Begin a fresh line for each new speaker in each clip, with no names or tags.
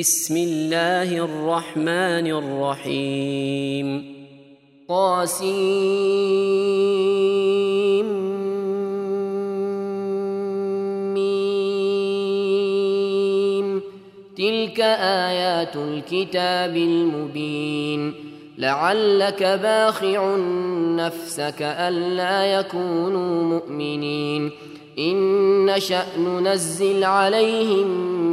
بسم الله الرحمن الرحيم. قاسم تلك آيات الكتاب المبين. لعلك باخع نفسك ألا يكونوا مؤمنين. إن نشأ ننزل عليهم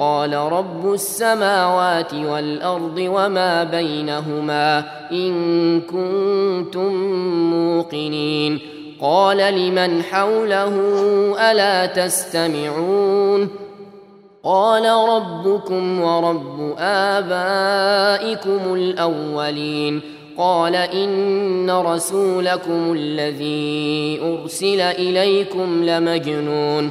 قال رب السماوات والأرض وما بينهما إن كنتم موقنين. قال لمن حوله ألا تستمعون؟ قال ربكم ورب آبائكم الأولين. قال إن رسولكم الذي أرسل إليكم لمجنون.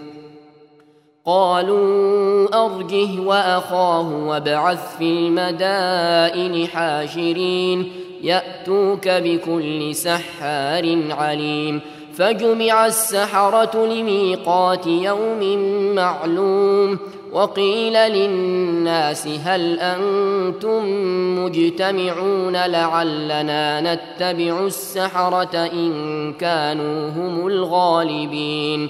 قالوا أرجه وأخاه وابعث في المدائن حاشرين يأتوك بكل سحار عليم فجمع السحرة لميقات يوم معلوم وقيل للناس هل أنتم مجتمعون لعلنا نتبع السحرة إن كانوا هم الغالبين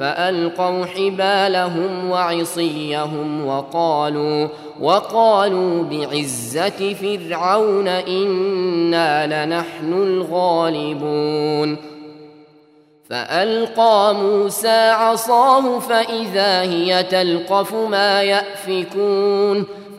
فألقوا حبالهم وعصيهم وقالوا وقالوا بعزة فرعون إنا لنحن الغالبون. فألقى موسى عصاه فإذا هي تلقف ما يأفكون.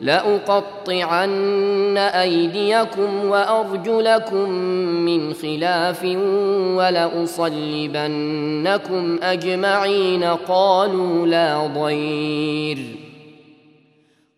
لأقطعن أيديكم وأرجلكم من خلاف ولأصلبنكم أجمعين قالوا لا ضير.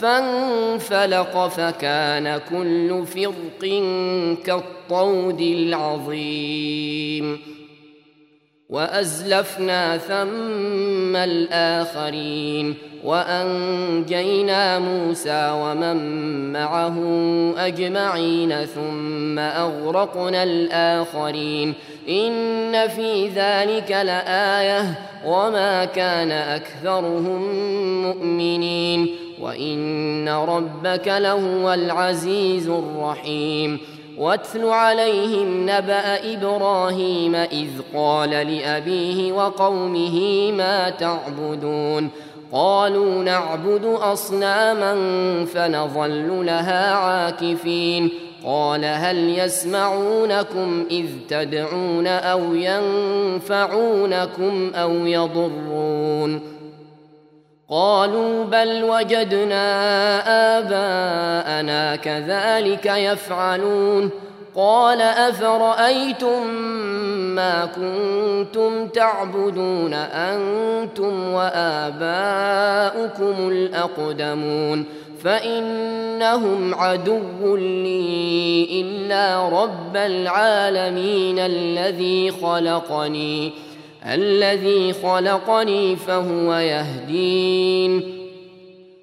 فانفلق فكان كل فرق كالطود العظيم. وأزلفنا ثم الآخرين وأنجينا موسى ومن معه أجمعين ثم أغرقنا الآخرين. إن في ذلك لآية وما كان أكثرهم مؤمنين. وان ربك لهو العزيز الرحيم واتل عليهم نبا إبراهيم اذ قال لابيه وقومه ما تعبدون قالوا نعبد اصناما فنظل لها عاكفين قال هل يسمعونكم اذ تدعون أو ينفعونكم أو يضرون قالوا بل وجدنا آباءنا كذلك يفعلون. قال أفرأيتم ما كنتم تعبدون؟ أنتم وآباؤكم الأقدمون. فإنهم عدو لي إلا رب العالمين الذي خلقني. الذي خلقني فهو يهدين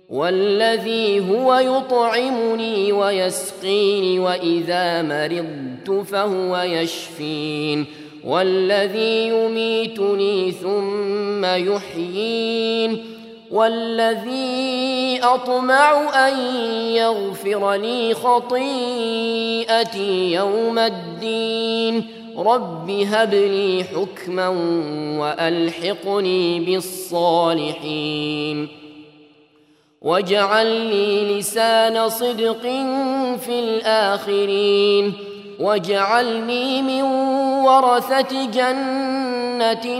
والذي هو يطعمني ويسقيني وإذا مرضت فهو يشفين والذي يميتني ثم يحيين. والذي أطمع أن يغفر لي خطيئتي يوم الدين. رب هب لي حكما وألحقني بالصالحين. واجعل لي لسان صدق في الآخرين. واجعلني من ورثة جنة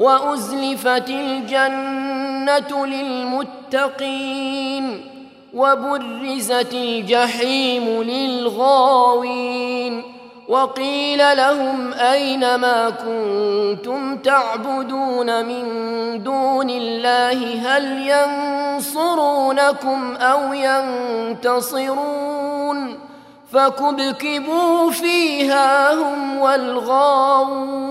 وأزلفت الجنة للمتقين وبرزت الجحيم للغاوين وقيل لهم أين ما كنتم تعبدون من دون الله هل ينصرونكم أو ينتصرون فكبكبوا فيها هم والغاوون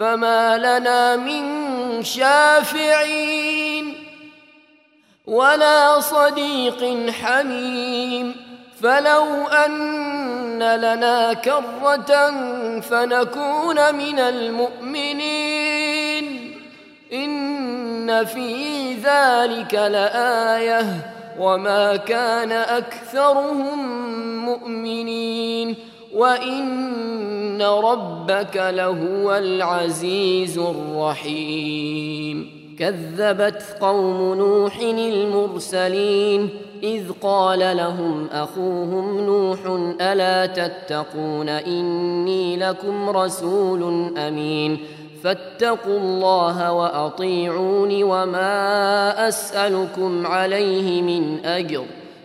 فما لنا من شافعين ولا صديق حميم فلو أن لنا كرة فنكون من المؤمنين إن في ذلك لآية وما كان أكثرهم مؤمنين وان ربك لهو العزيز الرحيم كذبت قوم نوح المرسلين اذ قال لهم اخوهم نوح الا تتقون اني لكم رسول امين فاتقوا الله واطيعون وما اسالكم عليه من اجر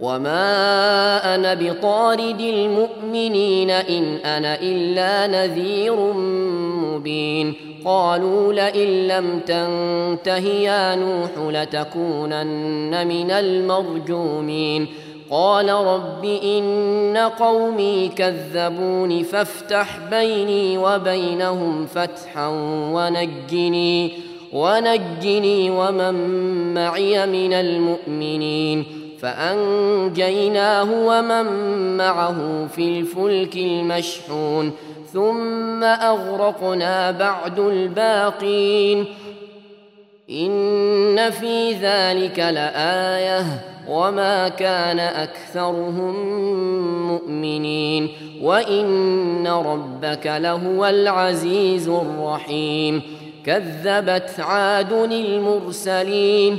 وما أنا بطارد المؤمنين ان أنا الا نذير مبين قالوا لئن لم تنته يا نوح لتكونن من المرجومين قال رب ان قومي كذبون فافتح بيني وبينهم فتحا ونجني ونجني ومن معي من المؤمنين فأنجيناه ومن معه في الفلك المشحون ثم أغرقنا بعد الباقين. إن في ذلك لآية وما كان أكثرهم مؤمنين. وإن ربك لهو العزيز الرحيم. كذبت عاد المرسلين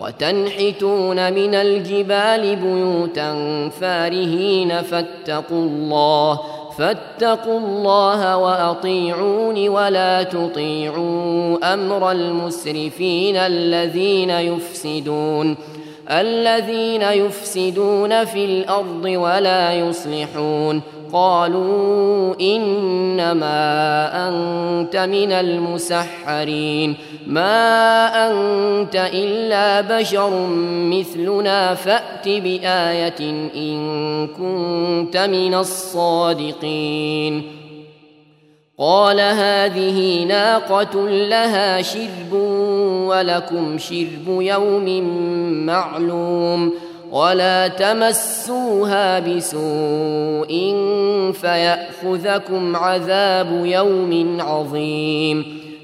وتنحتون من الجبال بيوتا فارهين فاتقوا الله فاتقوا الله وأطيعون ولا تطيعوا أمر المسرفين الذين يفسدون الذين يفسدون في الأرض ولا يصلحون. قالوا إنما أنت من المسحرين. ما انت الا بشر مثلنا فات بايه ان كنت من الصادقين قال هذه ناقه لها شرب ولكم شرب يوم معلوم ولا تمسوها بسوء فياخذكم عذاب يوم عظيم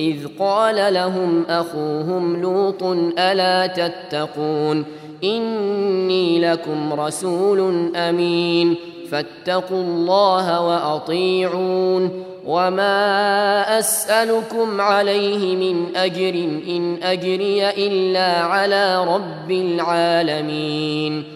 إذ قال لهم أخوهم لوط ألا تتقون إني لكم رسول أمين فاتقوا الله وأطيعون وما أسألكم عليه من أجر إن أجري إلا على رب العالمين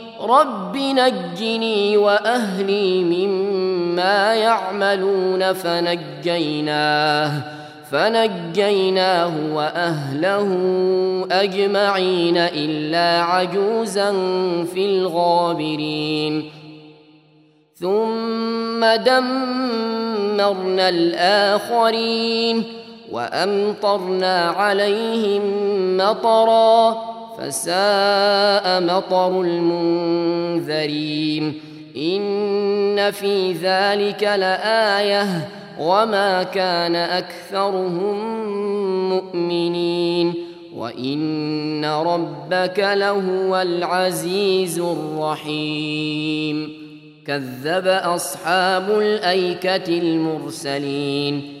رب نجني واهلي مما يعملون فنجيناه فنجيناه واهله اجمعين الا عجوزا في الغابرين. ثم دمرنا الاخرين وامطرنا عليهم مطرا فساء مطر المنذرين. إن في ذلك لآية وما كان أكثرهم مؤمنين. وإن ربك لهو العزيز الرحيم. كذب أصحاب الأيكة المرسلين.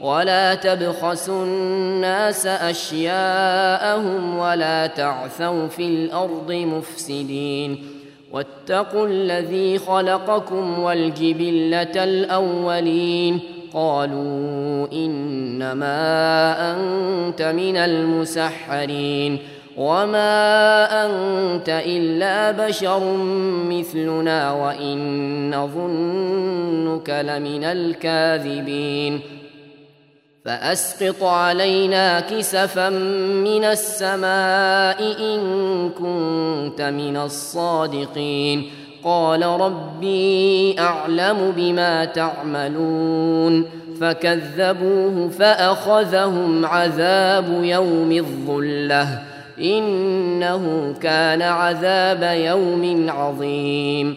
ولا تبخسوا الناس أشياءهم ولا تعثوا في الأرض مفسدين واتقوا الذي خلقكم والجبلة الأولين قالوا إنما أنت من المسحرين وما أنت إلا بشر مثلنا وإن نظنك لمن الكاذبين فأسقط علينا كسفا من السماء إن كنت من الصادقين. قال ربي أعلم بما تعملون. فكذبوه فأخذهم عذاب يوم الظلة. إنه كان عذاب يوم عظيم.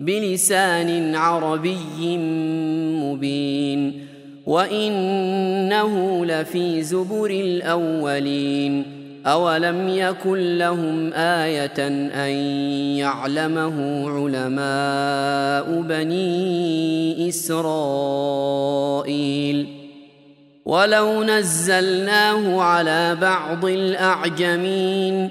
بلسان عربي مبين وإنه لفي زبر الأولين أولم يكن لهم آية أن يعلمه علماء بني إسرائيل ولو نزلناه على بعض الأعجمين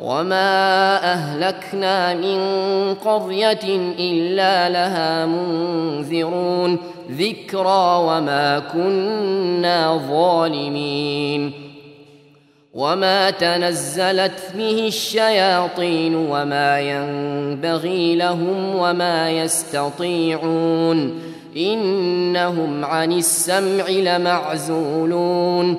وما اهلكنا من قريه الا لها منذرون ذكرى وما كنا ظالمين وما تنزلت به الشياطين وما ينبغي لهم وما يستطيعون انهم عن السمع لمعزولون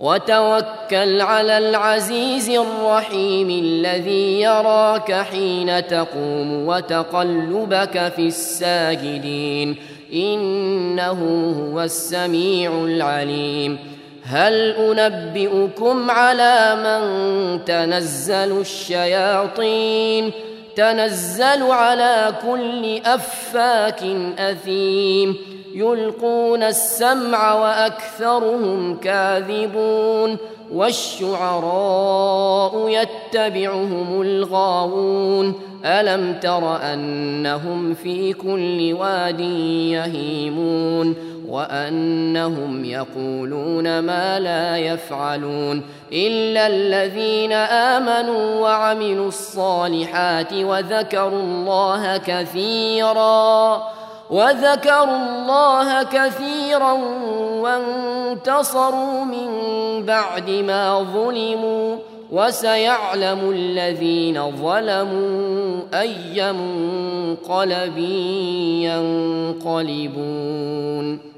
وتوكل على العزيز الرحيم الذي يراك حين تقوم وتقلبك في الساجدين. إنه هو السميع العليم. هل أنبئكم على من تنزل الشياطين؟ تنزل على كل أفاك أثيم. يلقون السمع وأكثرهم كاذبون والشعراء يتبعهم الغاوون ألم تر أنهم في كل واد يهيمون وأنهم يقولون ما لا يفعلون إلا الذين آمنوا وعملوا الصالحات وذكروا الله كثيرا وذكروا الله كثيرا وانتصروا من بعد ما ظلموا وسيعلم الذين ظلموا أي منقلب ينقلبون